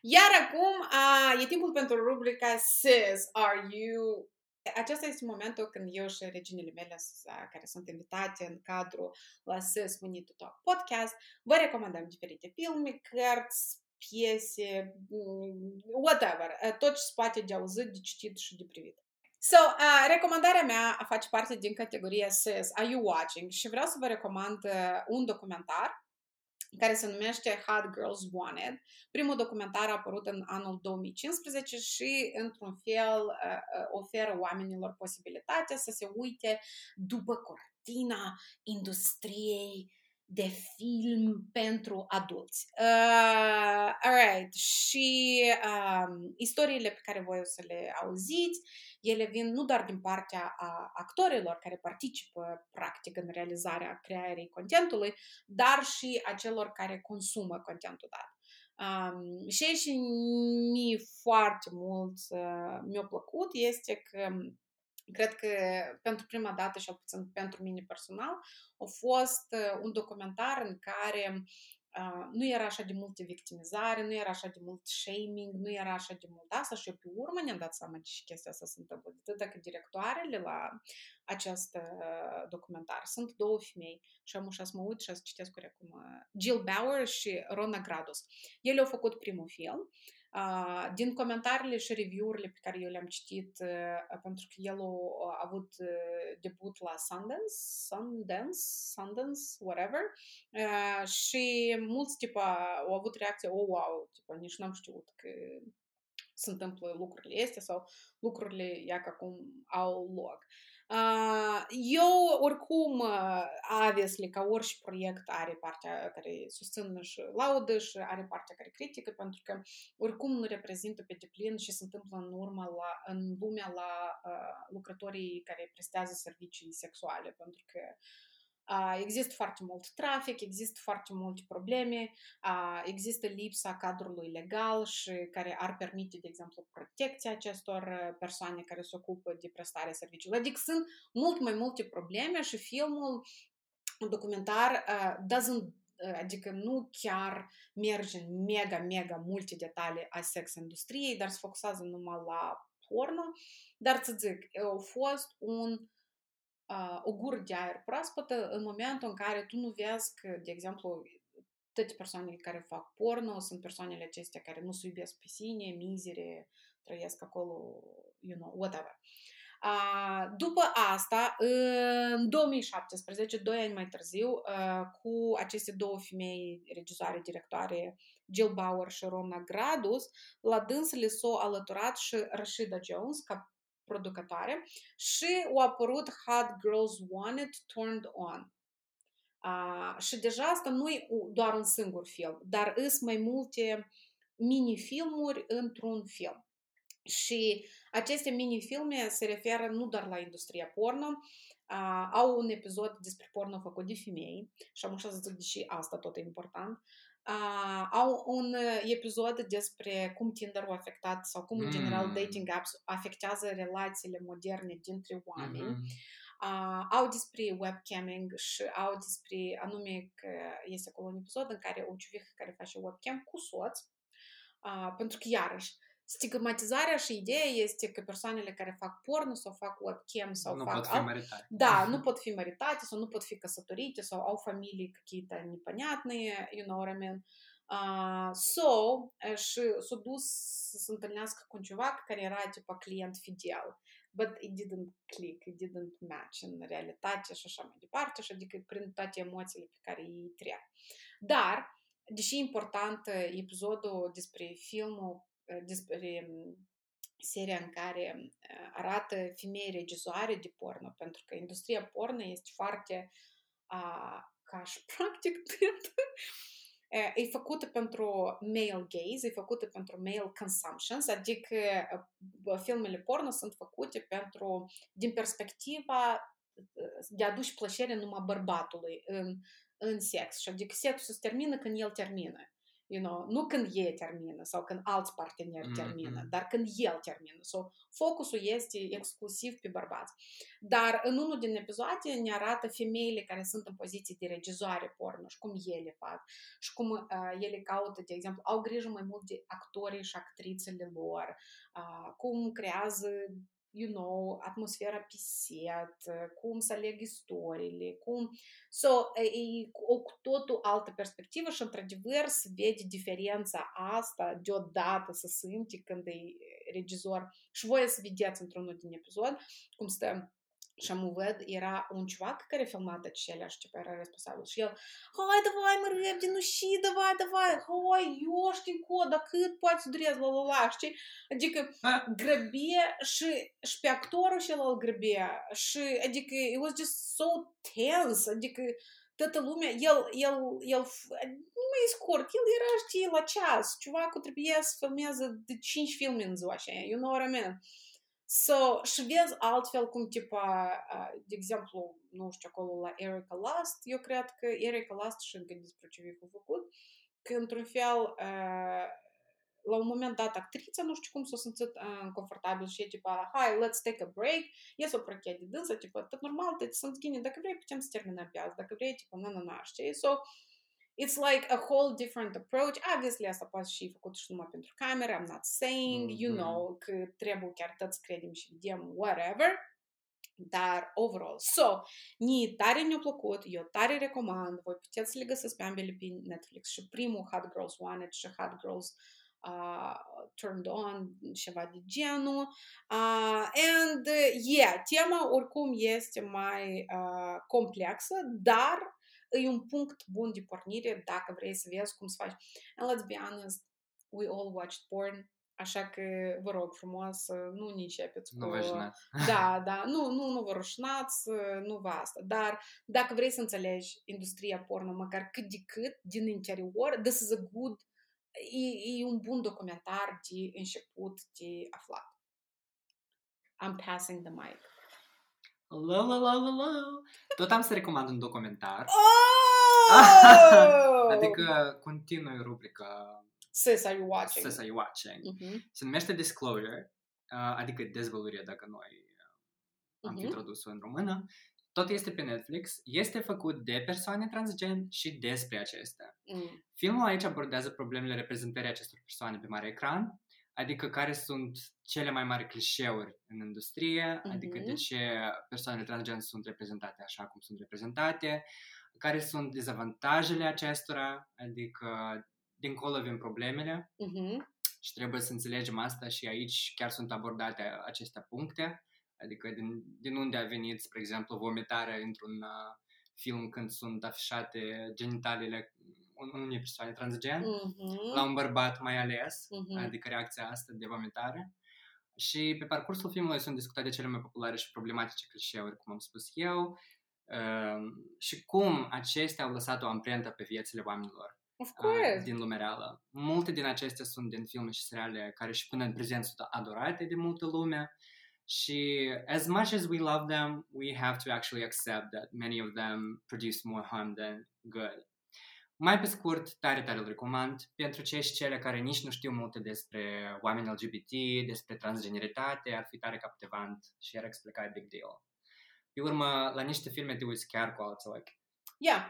Iar acum uh, e timpul pentru rubrica Sis, are you... Acesta este momentul când eu și reginele mele uh, care sunt invitate în cadrul la Sis We Need to Talk podcast vă recomandăm diferite filme, cărți, piese, mm, whatever, uh, tot ce se poate de auzit, de citit și de privit. So, uh, recomandarea mea face parte din categoria Sis, Are You Watching? Și vreau să vă recomand uh, un documentar care se numește Hot Girls Wanted. Primul documentar a apărut în anul 2015 și, într-un fel, uh, uh, oferă oamenilor posibilitatea să se uite după cortina industriei de film pentru adulți. Uh, alright. Și um, istoriile pe care voi o să le auziți, ele vin nu doar din partea a actorilor care participă practic în realizarea creării contentului, dar și a celor care consumă contentul dat. Um, și și mie foarte mult uh, mi-a plăcut este că cred că pentru prima dată, și puțin pentru mine personal, a fost uh, un documentar în care Uh, nu era așa de multă victimizare, nu era așa de mult shaming, nu era așa de mult asta și eu pe urmă ne-am dat seama de și chestia asta se întâmplă. De atât dacă directoarele la acest uh, documentar sunt două femei și am ușa să mă uit și să citesc corect cum uh, Jill Bauer și Rona Gradus. Ele au făcut primul film Uh, din comentariile și review-urile pe care eu le-am citit, uh, pentru că el a avut uh, debut la Sundance, Sundance, Sundance, whatever, și mulți tipa au avut reacție, oh, wow, tipa, nici n-am știut că se întâmplă lucrurile astea sau lucrurile, ia că acum au loc. Eu, oricum, obviously, ca orice proiect are partea care susține și laudă și are partea care critică, pentru că oricum nu reprezintă pe deplin și se întâmplă în urmă la, în lumea la uh, lucrătorii care prestează servicii sexuale, pentru că uh, Există foarte mult trafic, există foarte multe probleme, există lipsa cadrului legal și care ar permite, de exemplu, protecția acestor persoane care se ocupă de prestarea serviciilor. Adică sunt mult mai multe probleme și filmul documentar doesn't adică nu chiar merge în mega, mega multe detalii a sex industriei, dar se focusează numai la porno, dar să zic, a fost un o gură de aer proaspătă în momentul în care tu nu vezi că, de exemplu, toate persoanele care fac porno sunt persoanele acestea care nu se iubesc pe sine, mizere, trăiesc acolo, you know, whatever. Uh, după asta, în 2017, doi ani mai târziu, uh, cu aceste două femei regizoare, directoare, Jill Bauer și Rona Gradus, la dânsele s-au alăturat și Rashida Jones ca producătoare și au apărut Hot Girls Want It Turned On. Uh, și deja asta nu e doar un singur film, dar sunt mai multe mini-filmuri într-un film. Și aceste mini-filme se referă nu doar la industria porno, uh, au un episod despre porno făcut de femei și am așa să zic, deși asta tot e important, uh, au un episod despre cum Tinder a afectat sau cum, mm. în general, dating apps afectează relațiile moderne dintre oameni. Mm-hmm. Uh, au despre webcamming și au despre, anume că este acolo un episod în care o ciuvică care face webcam cu soț, uh, pentru că, iarăși, stigmatizarea și ideea este că persoanele care fac porno sau fac webcam sau nu fac... pot fi maritate. Da, nu pot fi maritate sau nu pot fi căsătorite sau au familii какие-то непонятные, you know what I mean. Uh, so, și s-a dus să se întâlnească cu un ceva care era tipa client fidel. But it didn't click, it didn't match în realitate și așa mai departe, și adică prin toate emoțiile pe care îi trec. Dar, deși important episodul despre filmul despre seria în care arată femei regizoare de porno, pentru că industria porno este foarte a, ca și practic e făcută pentru male gaze, e făcută pentru male consumptions, adică filmele porno sunt făcute pentru, din perspectiva de a aduce plăcere numai bărbatului în, în sex. Și adică sexul se termină când el termină you know, nu când ei termină sau când alți parteneri mm-hmm. termină, dar când el termină. So, focusul este exclusiv pe bărbați. Dar în unul din episoade ne arată femeile care sunt în poziție de regizoare porno și cum ele fac și cum uh, ele caută, de exemplu, au grijă mai mult de actorii și actrițele lor, uh, cum creează you know, atmosfera pe set, cum să aleg istoriile, cum... So, e o cu totul altă perspectivă și, într-adevăr, se vede diferența asta deodată, să simte când e regizor. Și voi să vedeți într-unul din episod cum stă și am văd, era un ciuvac care filmat acelea și ceva era responsabil. Și el, hai, davai, mă repede, nu și, davai, davai, hai, eu știu cu, dar cât poți durez, la, la, la, știi? Adică grăbie și, și pe actorul și el grăbie. Și, adică, it was just so tense, adică, toată lumea, el, el, el, nu mai scurt, el era, știi, la ceas, cuvacul trebuie să filmeze de cinci filme în ziua aceea, you know what I mean? So, și vezi altfel cum, tipa, de exemplu, nu știu, acolo la Erica Last, eu cred că Erica Last și încă despre ce a făcut, că într-un fel, la un moment dat, actrița, nu știu cum s-a simțit confortabil și e tipa, hai, let's take a break, ies o prochea de dânsă, tipa, tot normal, te sunt ghine, dacă vrei, putem să terminăm pe azi, dacă vrei, tipa, na, na, na, știi? So, It's like a whole different approach. Obviously, asta poate și făcut și numai pentru camere. I'm not saying, mm-hmm. you know, că trebuie chiar tot să credem și vedem whatever. Dar overall. So, ni tare ne-a plăcut, eu tare recomand, voi puteți să le găsiți pe ambele pe Netflix și primul Hot Girls Wanted și Hot Girls uh, Turned On, ceva de genul. Uh, and, yeah, tema oricum este mai uh, complexă, dar e un punct bun de pornire dacă vrei să vezi cum să faci. And let's be honest, we all watched porn, Așa că vă rog frumos să nu ne începeți cu... Nu vă [laughs] Da, da, nu, nu, nu vă rușnați, nu vă asta. Dar dacă vrei să înțelegi industria porno, măcar cât de cât, din interior, this is a good, e, e un bun documentar de început de aflat. I'm passing the mic. Hello, hello, hello. Tot am să recomand un documentar. Oh! [laughs] adică continui rubrica Sis, are you watching? Sis, are you watching? Uh-huh. Se numește Disclosure, uh, adică dezvăluire dacă noi uh, am uh-huh. introdus-o în română. Tot este pe Netflix, este făcut de persoane transgen și despre acestea. Mm. Filmul aici abordează problemele reprezentării acestor persoane pe mare ecran, adică care sunt cele mai mari clișeuri în industrie, mm-hmm. adică de ce persoanele transgen sunt reprezentate așa cum sunt reprezentate, care sunt dezavantajele acestora, adică dincolo avem problemele uh-huh. și trebuie să înțelegem asta și aici chiar sunt abordate aceste puncte, adică din, din unde a venit, spre exemplu, vomitarea într-un uh, film când sunt afișate genitalele unei persoane transgen, uh-huh. la un bărbat mai ales, uh-huh. adică reacția asta de vomitare. Și pe parcursul filmului sunt discutate cele mai populare și problematice clișeuri, cum am spus eu, uh, și cum acestea au lăsat o amprentă pe viețile oamenilor. Of course. din lumea reală. Multe din acestea sunt din filme și seriale care și până în prezent sunt adorate de multă lume. Și as much as we love them, we have to actually accept that many of them produce more harm than good. Mai pe scurt, tare, tare îl recomand pentru cei și cele care nici nu știu multe despre oameni LGBT, despre transgeneritate, ar fi tare captivant și ar explica big deal. Pe urmă, la niște filme te uiți chiar cu alții, like. Yeah,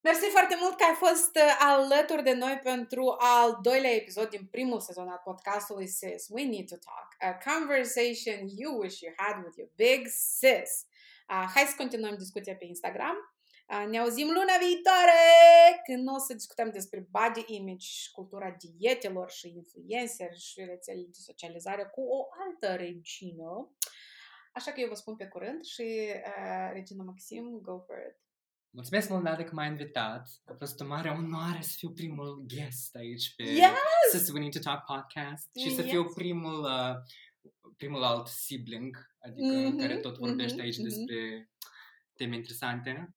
Mersi foarte mult că ai fost uh, alături de noi pentru al doilea episod din primul sezon al podcastului Sis. We Need to Talk. A conversation you wish you had with your big sis. Uh, hai să continuăm discuția pe Instagram. Uh, ne auzim luna viitoare când o să discutăm despre body image și cultura dietelor și influencer și rețele de socializare cu o altă regină. Așa că eu vă spun pe curând și uh, Regina Maxim, go for it. Mulțumesc mult, Nada, că m-ai invitat. A fost o mare onoare să fiu primul guest aici pe yes! Sis We Need to Talk podcast și să yes! fiu primul, uh, primul alt sibling, adică mm-hmm, care tot vorbește mm-hmm, aici mm-hmm. despre teme interesante.